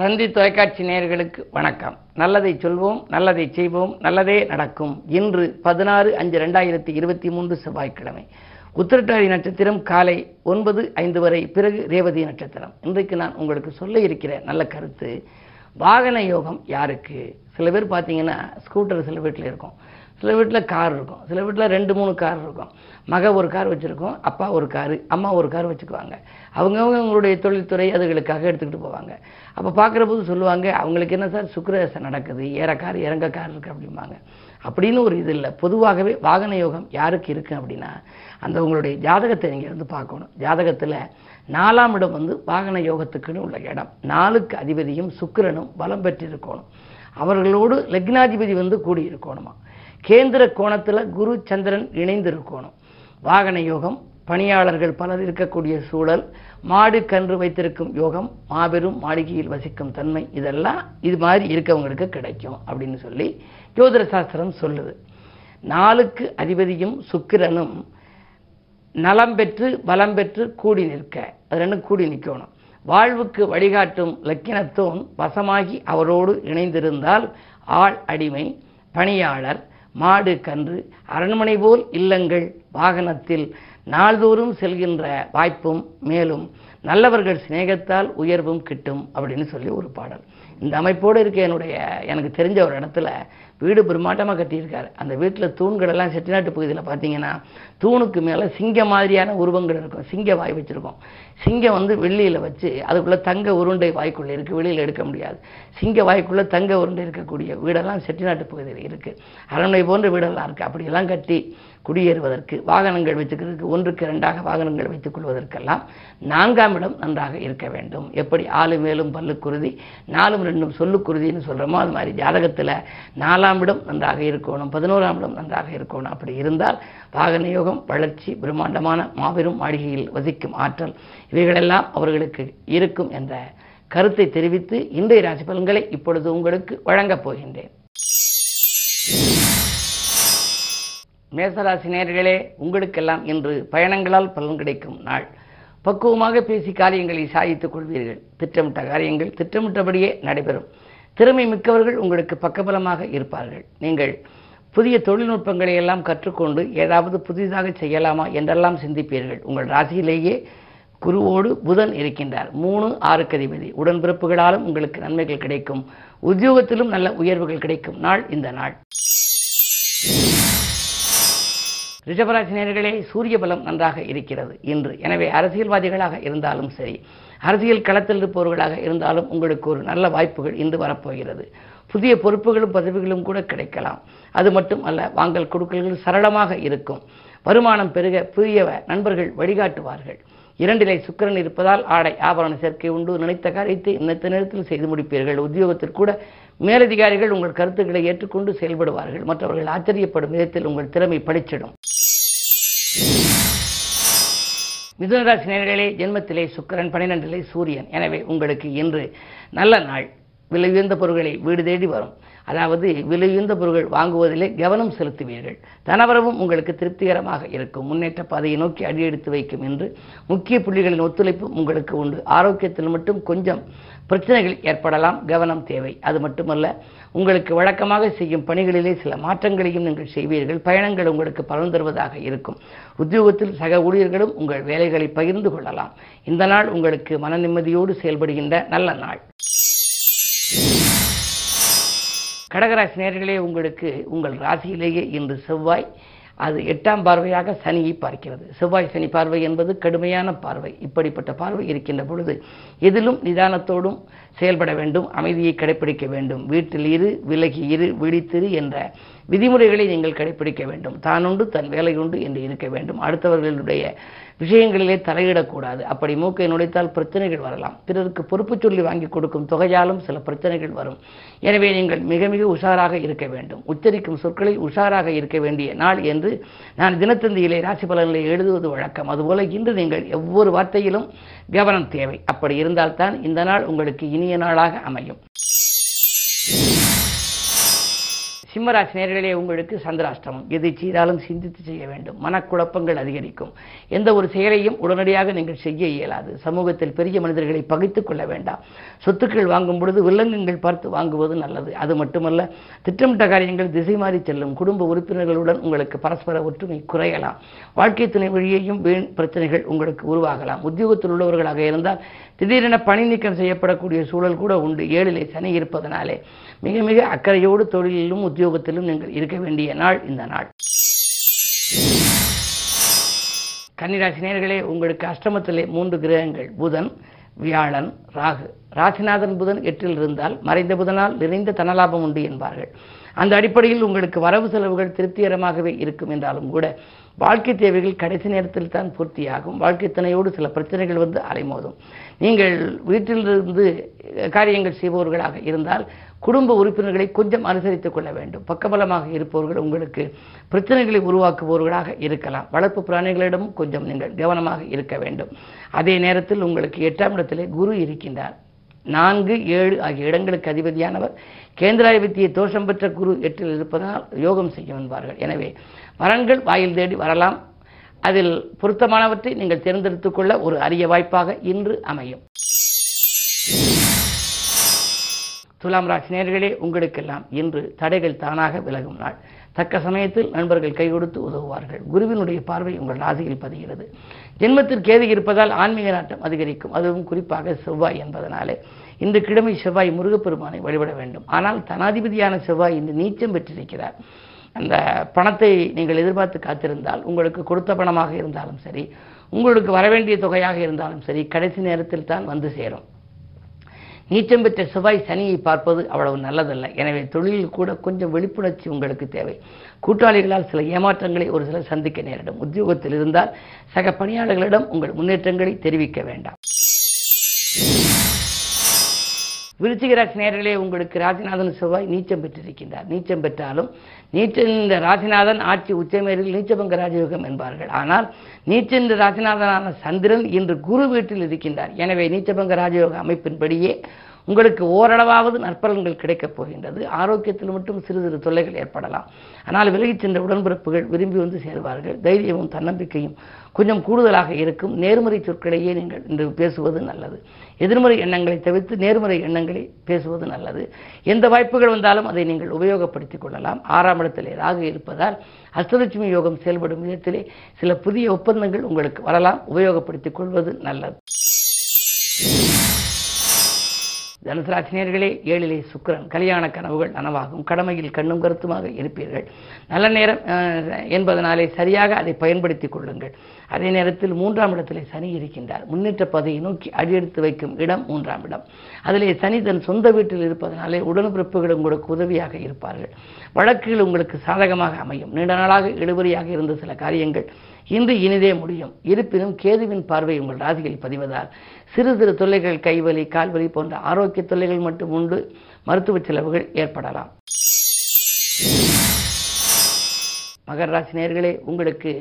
தந்தி தொலைக்காட்சி நேயர்களுக்கு வணக்கம். நல்லதை சொல்வோம் நல்லதை செய்வோம் நல்லதே நடக்கும். இன்று பதினாறு அஞ்சு ரெண்டாயிரத்தி இருபத்தி மூன்று செவ்வாய்க்கிழமை. உத்திரட்டாதி நட்சத்திரம் காலை ஒன்பது ஐந்து வரை பிறகு ரேவதி நட்சத்திரம். இன்றைக்கு நான் உங்களுக்கு சொல்ல இருக்கிற நல்ல கருத்து வாகன யோகம் யாருக்கு? சில பேர் பார்த்தீங்கன்னா ஸ்கூட்டர் சில வீட்டில் இருக்கும். சில வீட்டில் கார் இருக்கும். சில வீட்டில் ரெண்டு மூணு கார் இருக்கும். மக ஒரு கார் வச்சுருக்கோம் அப்பா ஒரு காரு அம்மா ஒரு கார் வச்சுக்குவாங்க. அவங்கவுங்க அவங்களுடைய தொழில்துறை அதுகளுக்காக எடுத்துக்கிட்டு போவாங்க. அப்போ பார்க்குற போது சொல்லுவாங்க அவங்களுக்கு என்ன சார்? சுக்கிரதசை நடக்குது ஏற கார் இறங்க கார் இருக்குது அப்படிம்பாங்க. அப்படின்னு ஒரு இது இல்லை. பொதுவாகவே வாகன யோகம் யாருக்கு இருக்கு அப்படின்னா அந்த உங்களுடைய ஜாதகத்தை நீங்கள் வந்து பார்க்கணும். ஜாதகத்தில் நாலாம் இடம் வந்து வாகன யோகத்துக்குன்னு உள்ள இடம். நாலுக்கு அதிபதியும் சுக்கிரனும் பலம் பெற்றிருக்கணும். அவர்களோடு லக்னாதிபதி வந்து கூடியிருக்கணுமா? கேந்திர கோணத்தில் குரு சந்திரன் இணைந்திருக்கணும். வாகன யோகம் பணியாளர்கள் பலர் இருக்கக்கூடிய சூழல் மாடு கன்று வைத்திருக்கும் யோகம் மாபெரும் மாளிகையில் வசிக்கும் தன்மை இதெல்லாம் இது மாதிரி இருக்கவங்களுக்கு கிடைக்கும் அப்படின்னு சொல்லி ஜோதிட சாஸ்திரம் சொல்லுது. நாளுக்கு அதிபதியும் சுக்கிரனும் நலம் பெற்று பலம் பெற்று கூடி நிற்க. அது ரெண்டும் கூடி நிற்கணும் வாழ்வுக்கு வழிகாட்டும் லக்கினத்தோன் வசமாகி அவரோடு இணைந்திருந்தால் ஆள் அடிமை பணியாளர் மாடு கன்று அரண்மனை போல் இல்லங்கள் வாகனத்தில் நாள்தோறும் செல்கின்ற வாய்ப்பும் மேலும் நல்லவர்கள் சிநேகத்தால் உயர்வும் கிட்டும் அப்படின்னு சொல்லி ஒரு பாடல். இந்த அமைப்போடு இருக்க என்னுடைய எனக்கு தெரிஞ்ச ஒரு இடத்துல வீடு பிரம்மாண்டமாக கட்டியிருக்காரு. அந்த வீட்டில் தூண்கள் எல்லாம் செட்டிநாட்டு பகுதியில் பார்த்தீங்கன்னா தூணுக்கு மேலே சிங்க மாதிரியான உருவங்கள் இருக்கும். சிங்க வாய் வச்சுருக்கோம். சிங்கம் வந்து வெள்ளியில் வச்சு அதுக்குள்ளே தங்க உருண்டை வாய்க்குள்ளே இருக்குது வெளியில் எடுக்க முடியாது. சிங்க வாய்க்குள்ளே தங்க உருண்டை இருக்கக்கூடிய வீடெல்லாம் செட்டிநாட்டு பகுதியில் இருக்குது அரண்மனை போன்ற வீடெல்லாம் இருக்குது அப்படியெல்லாம் கட்டி குடியேறுவதற்கு வாகனங்கள் வச்சுக்கிறதுக்கு ஒன்றுக்கு ரெண்டாக வாகனங்கள் வைத்துக் கொள்வதற்கெல்லாம் நான்காம் இடம் நன்றாக இருக்க வேண்டும். எப்படி ஆளு மேலும் பல்லு குருதி நாலும் ரெண்டும் சொல்லுக்குருதின்னு சொல்கிறோமோ அது மாதிரி ஜாதகத்தில் நாலாம் இடம் நன்றாக இருக்கணும் பதினோராம் இடம் நன்றாக இருக்கணும். அப்படி இருந்தால் வாகன யோகம் வளர்ச்சி பிரம்மாண்டமான மாபெரும் மாளிகையில் வசிக்கும் ஆற்றல் இவைகளெல்லாம் அவர்களுக்கு இருக்கும் என்ற கருத்தை தெரிவித்து இன்றைய ராசி பலன்களை இப்பொழுது உங்களுக்கு வழங்கப் போகின்றேன். மேசராசி நேர்களே உங்களுக்கெல்லாம் இன்று பயணங்களால் பலன் கிடைக்கும் நாள். பக்குவமாக பேசி காரியங்களை சாதித்துக் கொள்வீர்கள். திட்டமிட்ட காரியங்கள் திட்டமிட்டபடியே நடைபெறும். திறமை மிக்கவர்கள் உங்களுக்கு பக்கபலமாக இருப்பார்கள். நீங்கள் புதிய தொழில்நுட்பங்களை எல்லாம் கற்றுக்கொண்டு ஏதாவது புதிதாக செய்யலாமா என்றெல்லாம் சிந்திப்பீர்கள். உங்கள் ராசியிலேயே குருவோடு புதன் இருக்கின்றார். மூணு ஆறுக்கு அதிபதி உடன்பிறப்புகளாலும் உங்களுக்கு நன்மைகள் கிடைக்கும். உத்தியோகத்திலும் நல்ல உயர்வுகள் கிடைக்கும். நாள் இந்த நாள். ரிஷபராசி நேர்களே சூரிய பலம் நன்றாக இருக்கிறது இன்று. எனவே அரசியல்வாதிகளாக இருந்தாலும் சரி அரசியல் களத்தில் இருப்பவர்களாக இருந்தாலும் உங்களுக்கு ஒரு நல்ல வாய்ப்புகள் இன்று வரப்போகிறது. புதிய பொறுப்புகளும் பதவிகளும் கூட கிடைக்கலாம். அது மட்டும் அல்ல வாங்கல் கொடுக்கல்கள் சரளமாக இருக்கும். வருமானம் பெருக புதிய நண்பர்கள் வழிகாட்டுவார்கள். இரண்டிலை சுக்கிரன் இருப்பதால் ஆடை ஆபரண சேர்க்கை உண்டு நினைத்த காரியத்தை நினைத்த நேரத்தில் செய்து முடிப்பீர்கள். உத்தியோகத்தில் கூட மேலதிகாரிகள் உங்கள் கருத்துக்களை ஏற்றுக்கொண்டு செயல்படுவார்கள். மற்றவர்கள் ஆச்சரியப்படும் விதத்தில் உங்கள் திறமை படிச்சிடும். மிதுனராசி நேர்களே ஜென்மத்திலே சுக்கரன் பன்னிரெண்டிலே சூரியன். எனவே உங்களுக்கு இன்று நல்ல நாள். விலை உயர்ந்த பொருட்களை வீடு தேடி வரும். அதாவது விலை உயர்ந்த பொருட்கள் வாங்குவதிலே கவனம் செலுத்துவீர்கள். தனவரவும் உங்களுக்கு திருப்திகரமாக இருக்கும். முன்னேற்ற பாதையை நோக்கி அடியெடுத்து வைக்கும் என்று முக்கிய புள்ளிகளின் ஒத்துழைப்பு உங்களுக்கு உண்டு. ஆரோக்கியத்தில் மட்டும் கொஞ்சம் பிரச்சனைகள் ஏற்படலாம். கவனம் தேவை. அது மட்டுமல்ல உங்களுக்கு வழக்கமாக செய்யும் பணிகளிலே சில மாற்றங்களையும் நீங்கள் செய்வீர்கள். பயணங்கள் உங்களுக்கு பலன் தருவதாக இருக்கும். உத்தியோகத்தில் சக ஊழியர்களும் உங்கள் வேலைகளை பகிர்ந்து கொள்ளலாம். இந்த நாள் உங்களுக்கு மன நிம்மதியோடு செயல்படுகின்ற நல்ல நாள். கடகராசி நேர்களே உங்களுக்கு உங்கள் ராசியிலேயே இன்று செவ்வாய். அது எட்டாம் பார்வையாக சனியை பார்க்கிறது. செவ்வாய் சனி பார்வை என்பது கடுமையான பார்வை. இப்படிப்பட்ட பார்வை இருக்கின்ற பொழுது எதிலும் நிதானத்தோடும் செயல்பட வேண்டும் அமைதியை கடைபிடிக்க வேண்டும். வீட்டில் இரு விலகி இரு விழித்திரு என்ற விதிமுறைகளை நீங்கள் கடைபிடிக்க வேண்டும். தானுண்டு தன் வேலை உண்டு என்று இருக்க வேண்டும். அடுத்தவர்களுடைய விஷயங்களிலே தலையிடக்கூடாது. அப்படி மூக்கை நுழைத்தால் பிரச்சனைகள் வரலாம். பிறருக்கு பொறுப்பு சொல்லி வாங்கி கொடுக்கும் தொகையாலும் சில பிரச்சனைகள் வரும். எனவே நீங்கள் மிக மிக உஷாராக இருக்க வேண்டும். உச்சரிக்கும் சொற்களில் உஷாராக இருக்க வேண்டிய நாள் என்று நான் தினத்தந்தியிலே ராசி பலன்களை எழுதுவது வழக்கம். அதுபோல இன்று நீங்கள் ஒவ்வொரு வார்த்தையிலும் கவனம் தேவை. அப்படி இருந்தால்தான் இந்த நாள் உங்களுக்கு இனி இனிய நாளாக அமையும். சிம்மராசி நேர்களே உங்களுக்கு சந்திராஷ்டமம். எதை செய்தாலும் சிந்தித்து செய்ய வேண்டும். மனக்குழப்பங்கள் அதிகரிக்கும். எந்த ஒரு செயலையும் உடனடியாக நீங்கள் செய்ய இயலாது. சமூகத்தில் பெரிய மனிதர்களை பகைத்துக் கொள்ள வேண்டாம். சொத்துக்கள் வாங்கும் பொழுது வில்லங்கங்கள் பார்த்து வாங்குவது நல்லது. அது மட்டுமல்ல திட்டமிட்ட காரியங்கள் திசை மாறி செல்லும். குடும்ப உறுப்பினர்களுடன் உங்களுக்கு பரஸ்பர ஒற்றுமை குறையலாம். வாழ்க்கை துணை வழியையும் வீண் பிரச்சனைகள் உங்களுக்கு உருவாகலாம். உத்தியோகத்தில் உள்ளவர்களாக இருந்தால் திடீரென பணி நீக்கம் செய்யப்படக்கூடிய சூழல் கூட உண்டு. ஏழிலே சனி இருப்பதனாலே மிக மிக அக்கறையோடு தொழிலிலும் உத்தியோகத்திலும் நீங்கள் இருக்க வேண்டிய நாள் இந்த நாள். கன்னிராசி நேர்களே உங்களுக்கு அஷ்டமத்திலே மூன்று கிரகங்கள். புதன் வியாழன் ராகு. ராசிநாதன் புதன் எட்டில் இருந்தால் மறைந்த புதனால் நிறைந்த தனலாபம் உண்டு என்பார்கள். அந்த அடிப்படையில் உங்களுக்கு வரவு செலவுகள் திருப்திகரமாகவே இருக்கும் என்றாலும் கூட வாழ்க்கை தேவைகள் கடைசி நேரத்தில் தான் பூர்த்தியாகும். வாழ்க்கை துணையோடு சில பிரச்சனைகள் வந்து அலைமோதும் நீங்கள் வீட்டிலிருந்து காரியங்கள் செய்பவர்களாக இருந்தால் குடும்ப உறுப்பினர்களை கொஞ்சம் அனுசரித்துக் கொள்ள வேண்டும். பக்கபலமாக இருப்பவர்கள் உங்களுக்கு பிரச்சனைகளை உருவாக்குபவர்களாக இருக்கலாம். வளர்ப்பு பிராணிகளிடமும் கொஞ்சம் நீங்கள் கவனமாக இருக்க வேண்டும். அதே நேரத்தில் உங்களுக்கு எட்டாம் இடத்திலே குரு இருக்கின்றார். நான்கு ஏழு ஆகிய இடங்களுக்கு அதிபதியானவர். கேந்திராதிபத்திய தோஷம் பெற்ற குரு எட்டில் இருப்பதனால் யோகம் செய்ய வந்தார்கள். எனவே வரன்கள் வாயில் தேடி வரலாம். அதில் பொருத்தமானவற்றை நீங்கள் தேர்ந்தெடுத்துக் கொள்ள ஒரு அரிய வாய்ப்பாக இன்று அமையும். துலாம் ராசி நேர்களே உங்களுக்கெல்லாம் இன்று தடைகள் தானாக விலகும் நாள். தக்க சமயத்தில் நண்பர்கள் கை கொடுத்து உதவுவார்கள். குருவினுடைய பார்வை உங்கள் ராசியில் பதிகிறது. ஜென்மத்தில் கேது இருப்பதால் ஆன்மீக நாட்டம் அதிகரிக்கும். அதுவும் குறிப்பாக செவ்வாய் என்பதனாலே. இன்று கிழமை செவ்வாய் முருகப்பெருமானை வழிபட வேண்டும். ஆனால் தனாதிபதியான செவ்வாய் இன்று நீச்சம் பெற்றிருக்கிறார். அந்த பணத்தை நீங்கள் எதிர்பார்த்து காத்திருந்தால் உங்களுக்கு கொடுத்த பணமாக இருந்தாலும் சரி உங்களுக்கு வரவேண்டிய தொகையாக இருந்தாலும் சரி கடைசி நேரத்தில் தான் வந்து சேரும். நீச்சம் பெற்ற செவ்வாய் சனியை பார்ப்பது அவ்வளவு நல்லதல்ல. எனவே தொழிலில் கூட கொஞ்சம் விழிப்புணர்ச்சி உங்களுக்கு தேவை. கூட்டாளிகளால் சில ஏமாற்றங்களை ஒரு சிலர் சந்திக்க நேரிடும். உத்தியோகத்தில் இருந்தால் சக பணியாளர்களிடம் உங்கள் முன்னேற்றங்களை தெரிவிக்க வேண்டாம். விருச்சிகராசி நேர்களே உங்களுக்கு ராஜநாதன் செவ்வாய் நீச்சம் பெற்றிருக்கின்றார். நீச்சம் பெற்றாலும் நீச்சம் இந்த ராசிநாதன் ஆட்சி உச்சமேரில் நீச்சபங்க ராஜயோகம் என்பார்கள். ஆனால் நீச்சென்று ராசிநாதனான சந்திரன் இன்று குரு வீட்டில் இருக்கின்றார். எனவே நீச்சபங்க ராஜயோக அமைப்பின்படியே உங்களுக்கு ஓரளவாவது நற்பலன்கள் கிடைக்கப் போகின்றது. ஆரோக்கியத்தில் மட்டும் சிறு சிறு தொல்லைகள் ஏற்படலாம். ஆனால் விலகிச் சென்ற உடன்பிறப்புகள் விரும்பி வந்து சேர்வார்கள். தைரியமும் தன்னம்பிக்கையும் கொஞ்சம் கூடுதலாக இருக்கும். நேர்மறை சொற்களையே நீங்கள் இன்று பேசுவது நல்லது. எதிர்மறை எண்ணங்களை தவிர்த்து நேர்மறை எண்ணங்களை பேசுவது நல்லது. எந்த வாய்ப்புகள் வந்தாலும் அதை நீங்கள் உபயோகப்படுத்திக் கொள்ளலாம். ஆறாம் இடத்திலே ராகு இருப்பதால் அஷ்டலட்சுமி யோகம் செயல்படும் விதத்திலே சில புதிய ஒப்பந்தங்கள் உங்களுக்கு வரலாம். உபயோகப்படுத்திக் கொள்வது நல்லது. தனுசராசினியர்களே ஏழிலே சுக்கரன். கல்யாண கனவுகள் நனவாகும். கடமையில் கண்ணும் கருத்துமாக இருப்பீர்கள். நல்ல நேரம் என்பதனாலே சரியாக அதை பயன்படுத்திக் கொள்ளுங்கள். அதே நேரத்தில் மூன்றாம் இடத்திலே சனி இருக்கின்றார். முன்னேற்ற பதையை நோக்கி அடியெடுத்து வைக்கும் இடம் மூன்றாம் இடம். அதிலே சனி தன் சொந்த வீட்டில் இருப்பதனாலே உடன்பிறப்புகள் உங்களுக்கு உதவியாக இருப்பார்கள். வழக்குகள் உங்களுக்கு சாதகமாக அமையும். நீண்ட நாளாக இழுபறியாக இருந்த சில காரியங்கள் இன்று இனிதே முடியும். இருப்பினும் கேதுவின் பார்வை உங்கள் ராசியில் பதிவதால் சிறு சிறு தொல்லைகள் கைவலி கால்வலி போன்ற ஆரோக்கிய தொல்லைகள் மட்டும் உண்டு. மருத்துவ செலவுகள் ஏற்படலாம். மகர ராசி நேர்களே உங்களுக்கு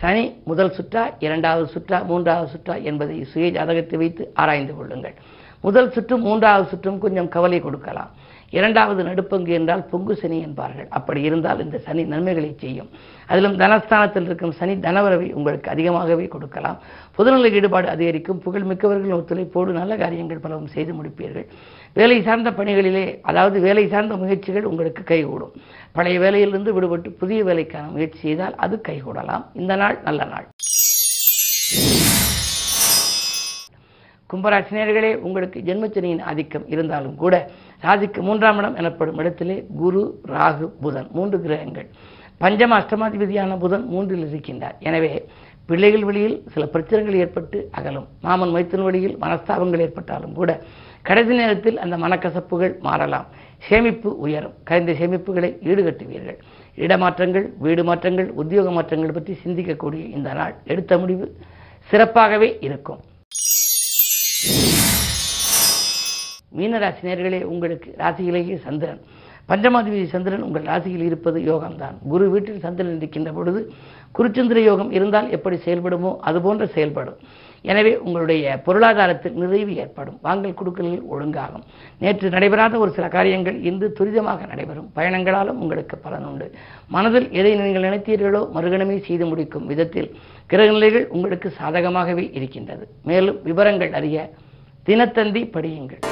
சனி முதல் சுற்றா இரண்டாவது சுற்றா மூன்றாவது சுற்றா என்பதை சுய ஜாதகத்தை வைத்து ஆராய்ந்து கொள்ளுங்கள். முதல் சுற்றும் மூன்றாவது சுற்றும் கொஞ்சம் கவலை கொடுக்கலாம். இரண்டாவது நடுப்பங்கு என்றால் பொங்கு சனி என்பார்கள். அப்படி இருந்தால் இந்த சனி நன்மைகளை செய்யும். அதிலும் தனஸ்தானத்தில் இருக்கும் சனி தனவரவை உங்களுக்கு அதிகமாகவே கொடுக்கலாம். பொதுநல ஈடுபாடு அதிகரிக்கும். புகழ்மிக்கவர்கள் ஒத்துழைப்போடு நல்ல காரியங்கள் பலவும் செய்து முடிப்பீர்கள். வேலை சார்ந்த பணிகளிலே அதாவது வேலை சார்ந்த முயற்சிகள் உங்களுக்கு கைகூடும். பழைய வேலையிலிருந்து விடுபட்டு புதிய வேலைக்கான முயற்சி செய்தால் அது கைகூடலாம். இந்த நாள் நல்ல நாள். கும்பராசினியர்களே உங்களுக்கு ஜென்மச்சனியின் ஆதிக்கம் இருந்தாலும் கூட ராசிக்கு மூன்றாம் இடம் எனப்படும் இடத்திலே குரு ராகு புதன் மூன்று கிரகங்கள். பஞ்சம அஷ்டமாதிபதியான புதன் மூன்றில் இருக்கின்றார். எனவே பிள்ளைகள் வழியில் சில பிரச்சனைகள் ஏற்பட்டு அகலும். மாமன் மைத்தன் வழியில் மனஸ்தாபங்கள் ஏற்பட்டாலும் கூட கடைசி நேரத்தில் அந்த மனக்கசப்புகள் மாறலாம். சேமிப்பு உயரும். கரைந்த சேமிப்புகளை ஈடுகட்டுவீர்கள். இடமாற்றங்கள் வீடு மாற்றங்கள் உத்தியோக மாற்றங்கள் பற்றி சிந்திக்கக்கூடிய இந்த நாள் எடுத்த முடிவு சிறப்பாகவே இருக்கும். மீனராசி நேர்களே உங்களுக்கு ராசியிலேயே சந்திரன். பஞ்சமாதிபதி சந்திரன் உங்கள் ராசியில் இருப்பது யோகம்தான். குரு வீட்டில் சந்திரன் இருக்கின்ற பொழுது குருச்சந்திர யோகம் இருந்தால் எப்படி செயல்படுமோ அதுபோன்ற செயல்படும். எனவே உங்களுடைய பொருளாதாரத்தில் நிறைவு ஏற்படும். வாங்கல் கொடுக்கலில் ஒழுங்காகும். நேற்று நடைபெறாத ஒரு சில காரியங்கள் இன்று துரிதமாக நடைபெறும். பயணங்களாலும் உங்களுக்கு பலன் உண்டு. மனதில் எதை நீங்கள் நினைத்தீர்களோ மறுகணமே செய்து முடிக்கும் விதத்தில் கிரகநிலைகள் உங்களுக்கு சாதகமாகவே இருக்கின்றது. மேலும் விவரங்கள் அறிய தினத்தந்தி படியுங்கள்.